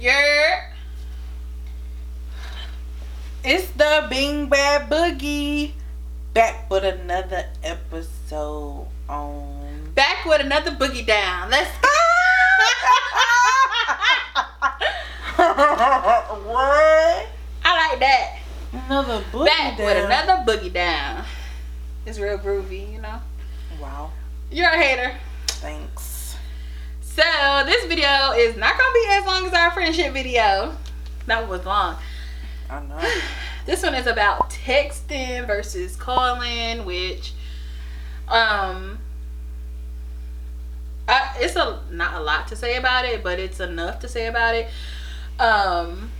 Yeah. It's the Bing Bad Boogie. Back with another episode on. Back with another boogie down. Let's go. what? I like that. Another boogie Back down. with another boogie down. It's real groovy, you know. Wow. You're a hater. Thanks. So this video is not gonna be as long as our friendship video. That was long. I know. This one is about texting versus calling, which um I, it's a not a lot to say about it, but it's enough to say about it. Um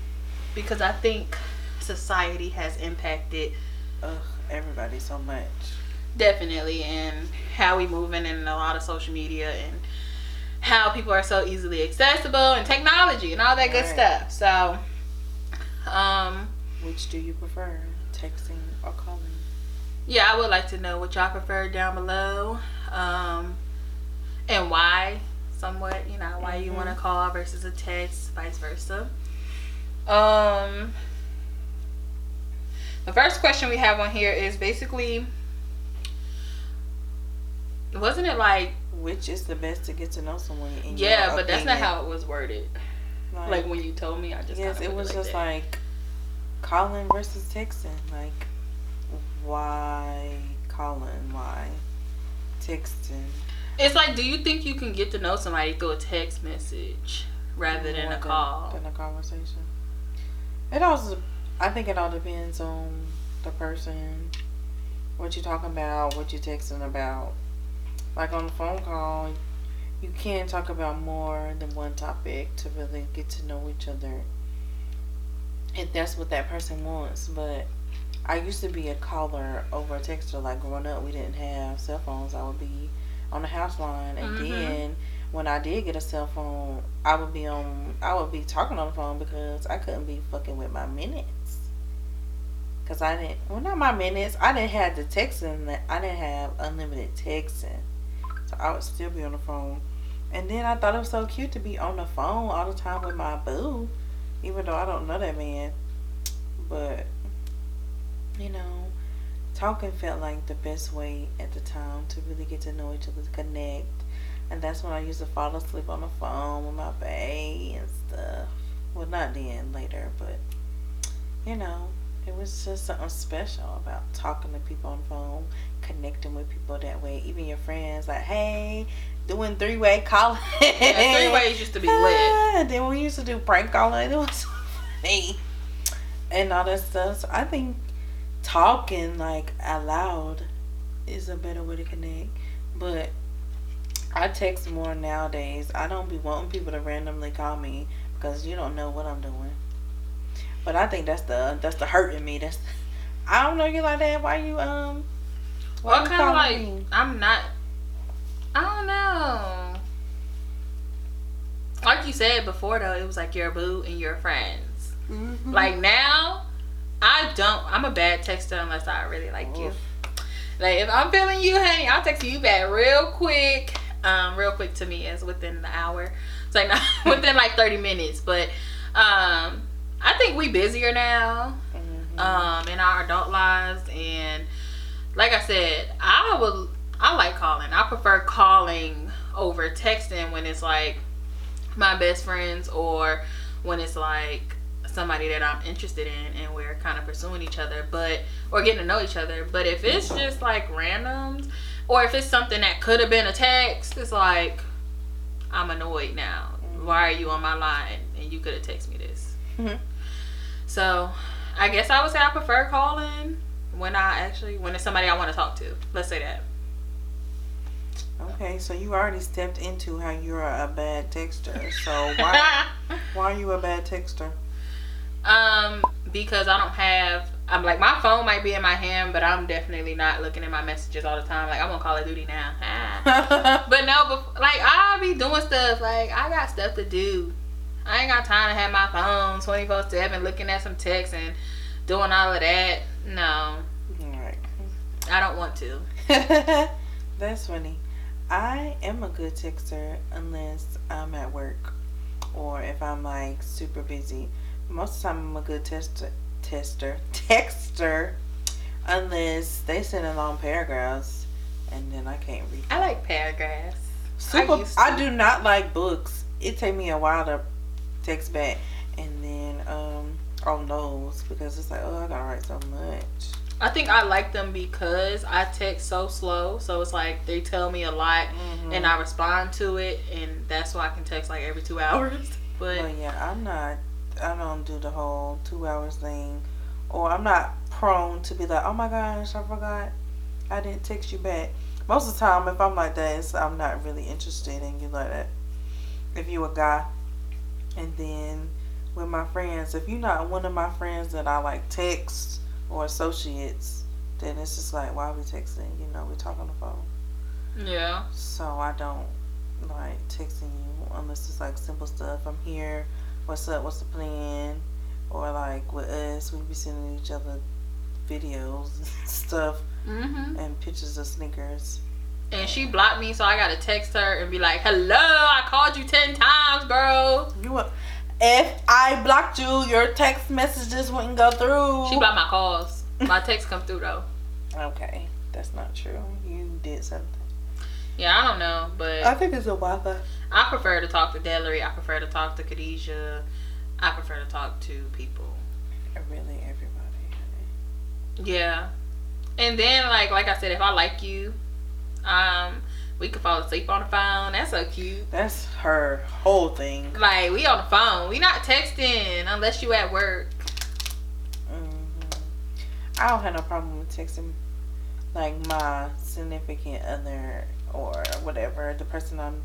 because I think society has impacted Ugh, everybody so much. definitely and how we moving in a lot of social media and how people are so easily accessible and technology and all that good Right. stuff. So um Which do you prefer, texting or calling? yeah, I would like to know what y'all prefer down below. Um and why somewhat, you know, why you Mhm. want to call versus a text, vice versa. Um the first question we have on here is basically wasn't it like Which is the best to get to know someone? In yeah, but that's not how it was worded. Like when you told me, I just yes, it was like just that. like calling versus texting. Like, why calling? Why texting? It's like, do you think you can get to know somebody through a text message rather than a call? Than a conversation. It also, I think it all depends on the person, what you're talking about, what you're texting about. Like on the phone call, you can talk about more than one topic to really get to know each other. If that's what that person wants, but I used to be a caller over a texter. Like growing up, we didn't have cell phones. I would be on the house line, and Mhm. then when I did get a cell phone, I would be on. I would be talking on the phone because I couldn't be fucking with my minutes. Cause I didn't. Well, not my minutes. I didn't have the texting. That I didn't have unlimited texting, so I would still be on the phone. And then I thought it was so cute to be on the phone all the time with my boo, even though I don't know that man. But you know, talking felt like the best way at the time to really get to know each other, to connect. And that's when I used to fall asleep on the phone with my bae and stuff. Well, not then, later, but you know, it was just something special about talking to people on the phone, connecting with people that way. Even your friends, like, hey, doing three way calling. Yeah, three ways used to be lit. Ah, then we used to do prank calling. It was funny. And all that stuff. So I think talking like out loud is a better way to connect. But I text more nowadays. I don't be wanting people to randomly call me because you don't know what I'm doing. But I think that's the that's the hurt in me. That's I don't know you like that. Why you um why Well, kind of like me? I'm not. I don't know. Like you said before, though, it was like your boo and your friends. Mhm. Like now, I don't. I'm a bad texter unless I really like you. Like if I'm feeling you, honey, I'll text you back real quick. Um, real quick to me is within the hour. It's like not within like 30 minutes, but um, I think we busier now Mhm. um in our adult lives and like I said, I would I like calling. I prefer calling over texting when it's like my best friends or when it's like somebody that I'm interested in and we're kind of pursuing each other, but or getting to know each other. But if it's just like randoms or if it's something that could have been a text, it's like I'm annoyed now. Why are you on my line and you could have texted me this? Mhm. So, I guess I would say I prefer calling when I actually when it's somebody I want to talk to. Let's say that. Okay, so you already stepped into how you're a bad texter. So why why are you a bad texter? um, because I don't have. I'm like my phone might be in my hand, but I'm definitely not looking at my messages all the time. Like I'm on Call of Duty now. Ah. But no, but like I be doing stuff. Like I got stuff to do. I ain't got time to have my phone 24 seven looking at some text and doing all of that. No. I don't want to. That's funny. I am a good texter unless I'm at work or if I'm like super busy. Most of the time, I'm a good tester, tester, texter, unless they send in long paragraphs, and then I can't read. I like paragraphs. Super. I I, do not like books. It take me a while to text back, and then um on those because it's like oh I gotta write so much. I think I like them because I text so slow. So it's like they tell me a lot Mhm. and I respond to it, and that's why I can text like every two hours. But But yeah, I'm not. I don't do the whole two hours thing, or I'm not prone to be like, oh my gosh, I forgot, I didn't text you back. Most of the time, if I'm like that, it's, I'm not really interested in you like that. If you a guy, and then with my friends, if you're not one of my friends that I like text or associates, then it's just like, why are we texting? You know, we talk on the phone. yeah, So I don't like texting you unless it's like simple stuff. I'm here. What's up? What's the plan? Or like with us, we be sending each other videos and stuff hmm and pictures of sneakers. And she blocked me, so I gotta text her and be like, "Hello, I called you ten times, bro." You what? If I blocked you, your text messages wouldn't go through. She blocked my calls. My texts come through though. Okay, that's not true. You did something. Yeah, I don't know, but I think it's a Wi-Fi. I prefer to talk to Delary. I prefer to talk to Khadijah. I prefer to talk to people. Really, everybody. honey. Yeah. And then like like I said, if I like you, um, we could fall asleep on the phone. That's so cute. That's her whole thing. Like we on the phone. We not texting unless you at work. hmm I don't have no problem with texting like my significant other or whatever, the person I'm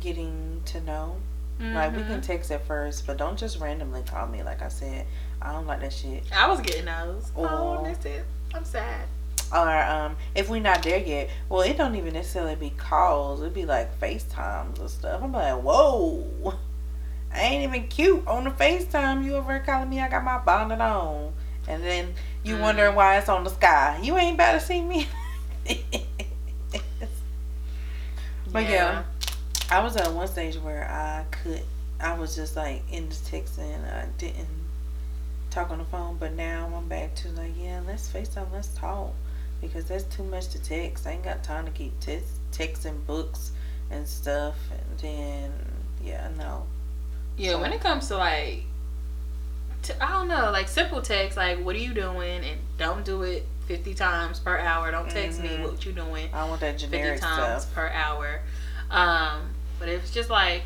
getting to know. Like we can Mhm. text at first, but don't just randomly call me. Like I said, I don't like that shit. I was getting those. Oh, that's it. I'm sad. Or um, if we're not there yet, well, it don't even necessarily be calls. It'd be like FaceTimes and stuff. I'm like, whoa, I ain't even cute on the FaceTime. You over here calling me? I got my bonnet on, and then you Mm. wondering why it's on the sky. You ain't about to see me. But yeah. I was at one stage where I could, I was just like in the texting. I didn't talk on the phone, but now I'm back to like, yeah, let's FaceTime, let's talk. Because that's too much to text. I ain't got time to keep text, texting books and stuff. And then, yeah, no. Yeah, when it comes to like, I don't know, like simple text, like what are you doing, and don't do it fifty times per hour. Don't text me Mhm. what you doing I want that fifty generic times stuff. per hour. Um, but it's just like,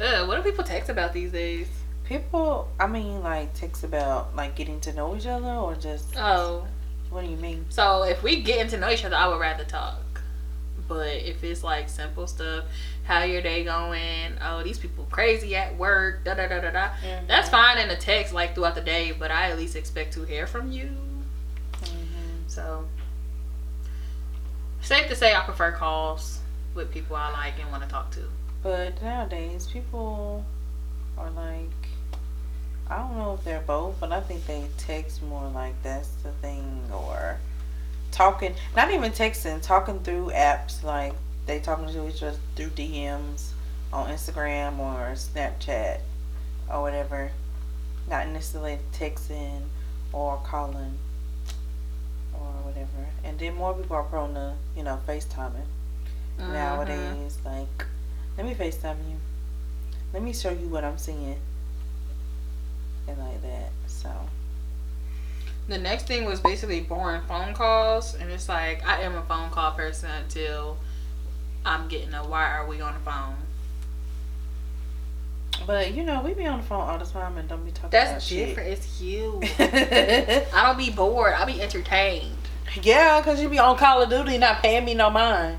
ugh, what do people text about these days? People, I mean, like, text about like getting to know each other or just, Oh, what do you mean? so if we getting to know each other, I would rather talk. But if it's like simple stuff, how your day going? Oh, these people crazy at work. Da da da da da. That's fine in a text like throughout the day, but I at least expect to hear from you. Mhm. So safe to say, I prefer calls with people I like and want to talk to. But nowadays, people are like, I don't know if they're both, but I think they text more like that's the thing, or talking, not even texting, talking through apps, like they talking to each other through DMs on Instagram or Snapchat or whatever. Not necessarily texting or calling or whatever. And then more people are prone to, you know, FaceTiming Mhm. nowadays. Like, let me FaceTime you. Let me show you what I'm seeing. And like that. So, The next thing was basically boring phone calls, and it's like I am a phone call person until I'm getting a why are we on the phone? but you know, we be on the phone all the time and don't be talking about That's shit. different. It's you. I don't be bored. I be entertained. yeah, because you be on Call of Duty not paying me no mind.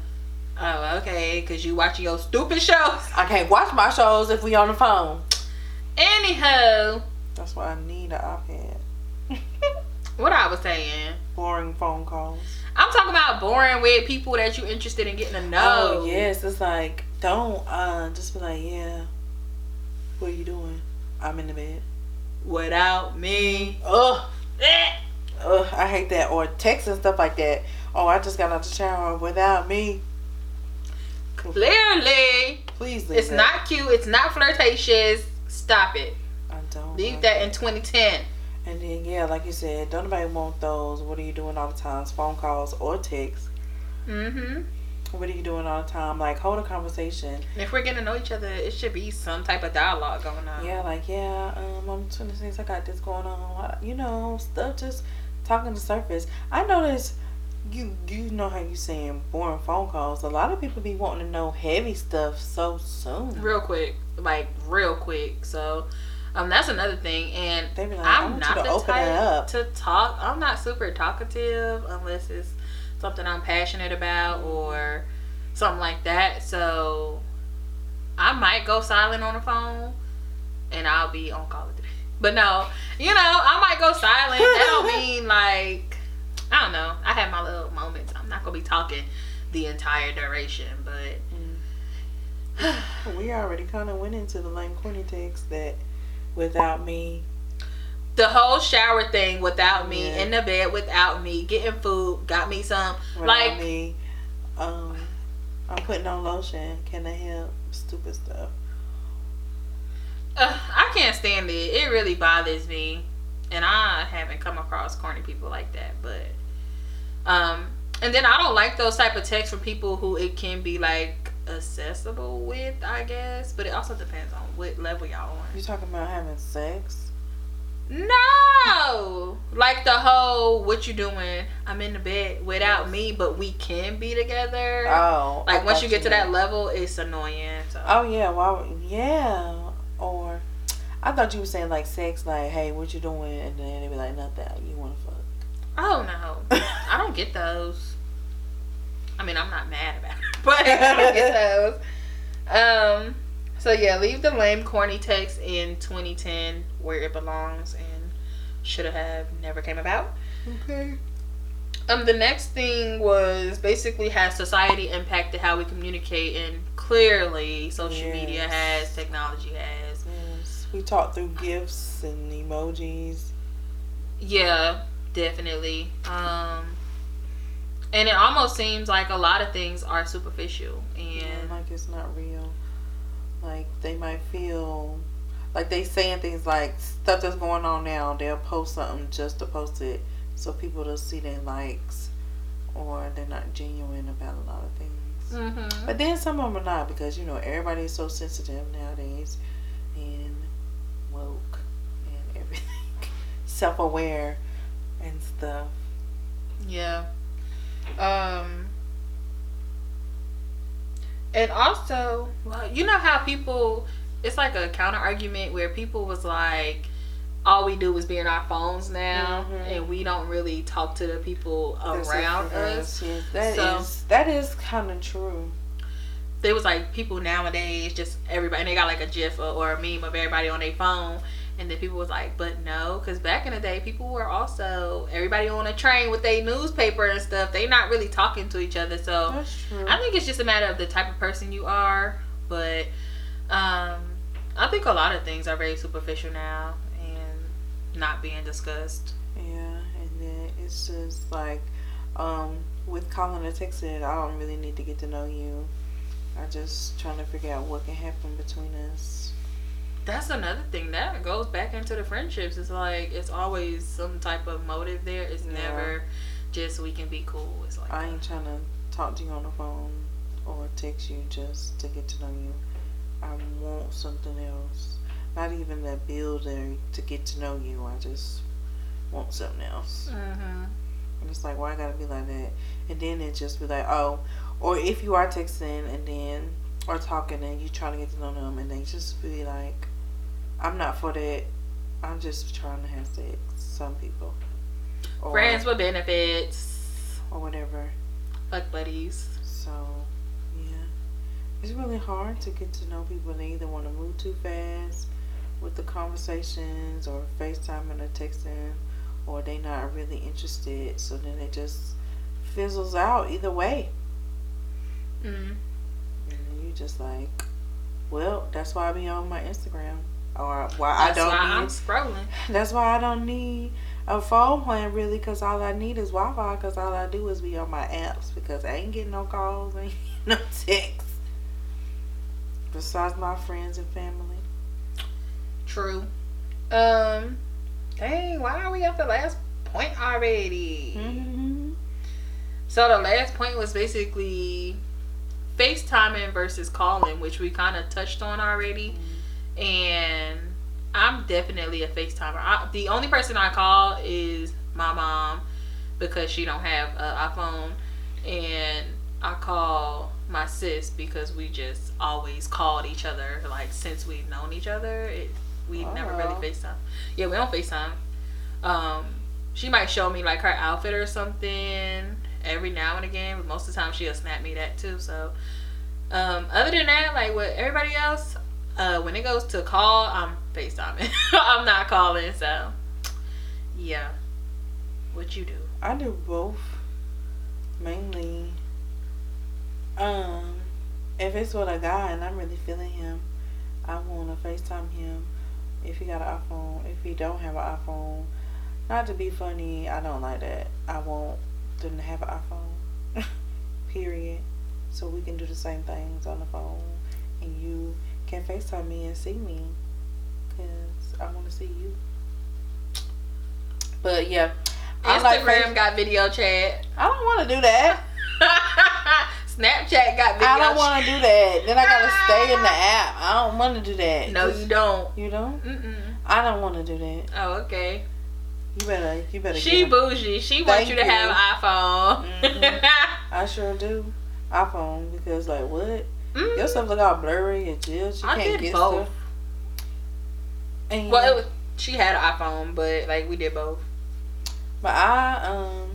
Oh, okay. Cause you watching your stupid shows. I can't watch my shows if we on the phone. Anyhow, That's why I need an iPad. what I was saying. Boring phone calls. I'm talking about boring with people that you're interested in getting to know. Oh, yes. It's like, don't uh just be like, yeah. What are you doing? I'm in the bed. Without me. Ugh. Eh. Ugh, I hate that. Or text and stuff like that. Oh, I just got out the shower without me. Clearly. Please It's that. not cute. It's not flirtatious. Stop it. Don't. Leave that in 2010. And then yeah, like you said, don't nobody want those. What are you doing all the times? Phone calls or texts. Mm-hmm. What are you doing all the time? Like hold a conversation. If we're getting to know each other, it should be some type of dialogue going on. Yeah, like yeah, um, I'm 26. I got this going on. You know, stuff just talking the surface. I notice you you know how you saying boring phone calls. A lot of people be wanting to know heavy stuff so soon. Real quick, like real quick. So, um, that's another thing. And like, I'm not the to type up. to talk. I'm not super talkative unless it's something I'm passionate about or something like that. So I might go silent on the phone and I'll be on Call of Duty. But no, you know, I might go silent. That don't mean like I don't know. I have my little moments. I'm not gonna be talking the entire duration, but We already kind of went into the lame corny text that without me, the whole shower thing without me, Yeah. in the bed without me, getting food, got me some without like me, um, I'm putting on lotion. Can I help? Stupid stuff. Uh, I can't stand it. It really bothers me, and I haven't come across corny people like that. But, um, and then I don't like those type of texts from people who it can be like accessible with. I guess, but it also depends on what level y'all on. You talking about having sex? No, like the whole "what you doing?" I'm in the bed without me, but we can be together. Oh, I like once you get to that level, it's annoying. So. Oh yeah, well yeah, or I thought you were saying like sex, like hey, what you doing, and then they be like nothing. You want to fuck? Oh no, I don't get those. I mean, I'm not mad about it, but I don't get those. Um. So yeah, leave the lame, corny text in 2010 where it belongs and should have never came about. Okay. Um. The next thing was basically has society impacted how we communicate, and clearly social media has, technology has. Yes, we talked through gifs and emojis. Yeah, definitely. Um. And it almost seems like a lot of things are superficial and and like it's not real. Like they might feel like they saying things like stuff that's going on now. They'll post something just to post it so people to see their likes, or they're not genuine about a lot of things. Mm-hmm. But then some of them are not because you know everybody is so sensitive nowadays, and woke and everything, self aware and stuff. Yeah. Um. And also, well, you know how people, it's like a counter argument where people was like, all we do is be in our phones now, Mhm. and we don't really talk to the people That's around us. Yes, that So- is- that is kind of true. There was like people nowadays, just everybody, and they got like a GIF or, or a meme of everybody on their phone. And then people was like, but no, because back in the day, people were also everybody on a train with their newspaper and stuff. They not really talking to each other. So I think it's just a matter of the type of person you are. But um, I think a lot of things are very superficial now and not being discussed. Yeah, and then it's just like um, with calling or texting, I don't really need to get to know you. I just trying to figure out what can happen between us. That's another thing that goes back into the friendships. It's like it's always some type of motive there. It's Yeah. never just we can be cool. It's like I ain't trying to talk to you on the phone or text you just to get to know you. I want something else. Not even that builder to get to know you. I just want something else. hmm And it's like, why I gotta be like that? And then it just be like, oh, or if you are texting and then or talking and you trying to get to know them and they just be like, I'm not for that. I'm just trying to have sex. Some people, or, friends with benefits, or whatever. like buddies. So, yeah, it's really hard to get to know people. They either want to move too fast with the conversations, or FaceTiming or texting, or they not really interested. So then it just fizzles out either way. Mm. And you just like, well, that's why I be on my Instagram, or why I That's don't why need. I'm scrolling. That's why I don't need a phone plan really, because all I need is Wi-Fi. Because all I do is be on my apps. Because I ain't getting no calls, ain't getting no texts. Besides my friends and family. True. Um, dang, why are we at the last point already? Mm-hmm. So the last point was basically FaceTiming versus calling, which we kind of touched on already. And I'm definitely a FaceTimer. I, the only person I call is my mom because she don't have an iPhone, and I call my sis because we just always called each other like since we've known each other. It, we never really Oh. FaceTime. Yeah, we don't FaceTime. Um, she might show me like her outfit or something every now and again, but most of the time she'll snap me that too. So, um, other than that, like with everybody else, uh, when it goes to call, I'm FaceTiming. I'm not calling. So, yeah. What you do? I do both. Mainly, um, if it's with a guy and I'm really feeling him, I want to FaceTime him. If he got an iPhone, if he don't have an iPhone, not to be funny, I don't like that. I want them to have an iPhone. Period. So we can do the same things on the phone, and you can FaceTime me and see me, cause I want to see you. But yeah, like Instagram Face- got video chat. I don't want to do that. Snapchat got video I don't want to do that. Then I gotta stay in the app. I don't want to do that. No, you don't. You don't? Mm-mm. I don't want to do that. Oh, okay. You better. You better. She bougie. She wants you to you. have an iPhone. Mhm. I sure do. iPhone because like what? Mm. Your stuff look all blurry and jills. You I can't did get both. stuff. And Well, it was, she had an iPhone, but like we did both. But I um,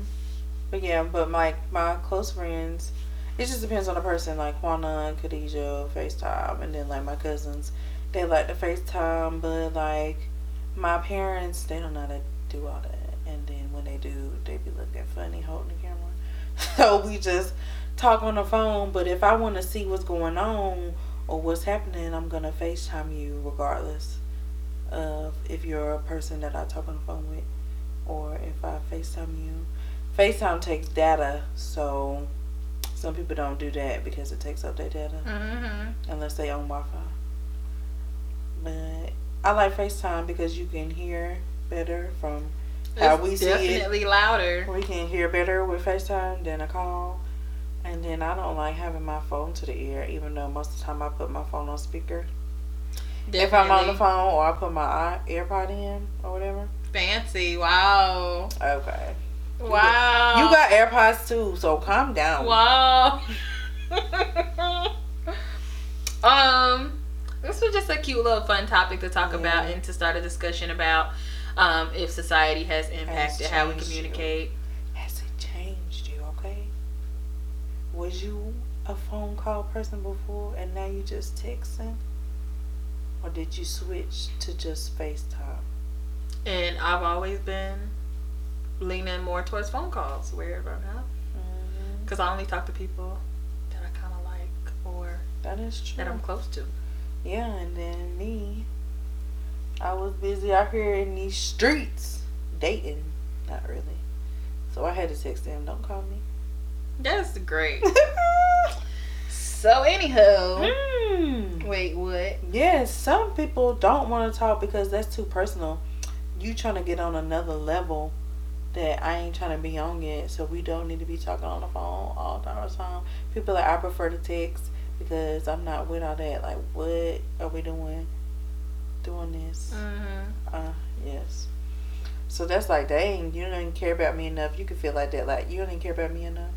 but yeah, but my my close friends, it just depends on the person. Like Juana and Khadijah FaceTime, and then like my cousins, they like to FaceTime, but like my parents, they don't know how to do all that. And then when they do, they be looking funny holding the camera. So we just talk on the phone. But if I want to see what's going on or what's happening, I'm gonna FaceTime you regardless of if you're a person that I talk on the phone with or if I FaceTime you. FaceTime takes data, so some people don't do that because it takes up their data Mm-hmm. unless they own Wi-Fi. But I like FaceTime because you can hear better from how we see it. definitely louder. We can hear better with FaceTime than a call. And then I don't like having my phone to the ear, even though most of the time I put my phone on speaker. Definitely. If I'm on the phone or I put my AirPod in or whatever. Fancy. Wow. Okay. Wow. You got AirPods too, so calm down. Wow. um, this was just a cute little fun topic to talk about and to start a discussion about um, if society has impacted how we changed you. communicate. Has it changed you, okay? Was you a phone call person before and now you just texting? Or did you switch to just FaceTime? And I've always been leaning more towards phone calls. Weird right now. Mm-hmm. Because I only talk to people that I kind of like or That is true. that I'm close to. Yeah, and then me, I was busy out here in these streets dating. Not really. So I had to text them, don't call me. That's great. so, anywho. Hmm. Wait, what? Yes, some people don't want to talk because that's too personal. You trying to get on another level that I ain't trying to be on yet, so we don't need to be talking on the phone all the time. People like I prefer to text because I'm not with all that. Like, what are we doing? Doing this? Mm-hmm. Uh, yes. So that's like, dang, you don't even care about me enough. You can feel like that. Like, you don't even care about me enough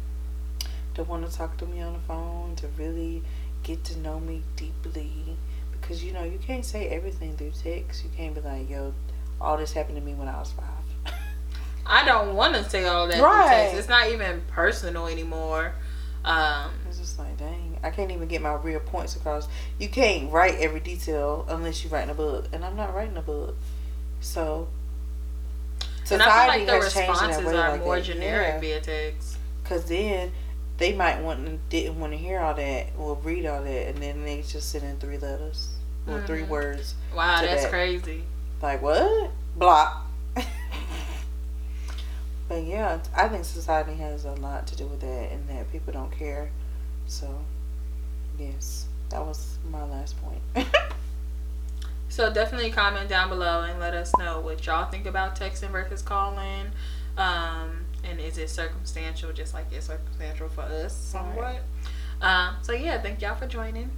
to want to talk to me on the phone, to really get to know me deeply. Because, you know, you can't say everything through text. You can't be like, yo, all this happened to me when I was five. I don't want to say all that. through Right. text. It's not even personal anymore. Um, It's just like, dang, I can't even get my real points across. You can't write every detail unless you're writing a book. And I'm not writing a book. So, and I feel like the has changed in that responses way are like more that. generic Yeah. Cause then they might want to didn't want to hear all that or read all that, and then they just send in three letters or three Mhm. words. Wow, that's that. crazy. Like what? Block. but yeah, I think society has a lot to do with that, and that people don't care. So, yes. that was my last point. So definitely comment down below and let us know what y'all think about texting versus calling. Um, and is it circumstantial just like it's circumstantial for us somewhat? Um, so yeah, thank y'all for joining.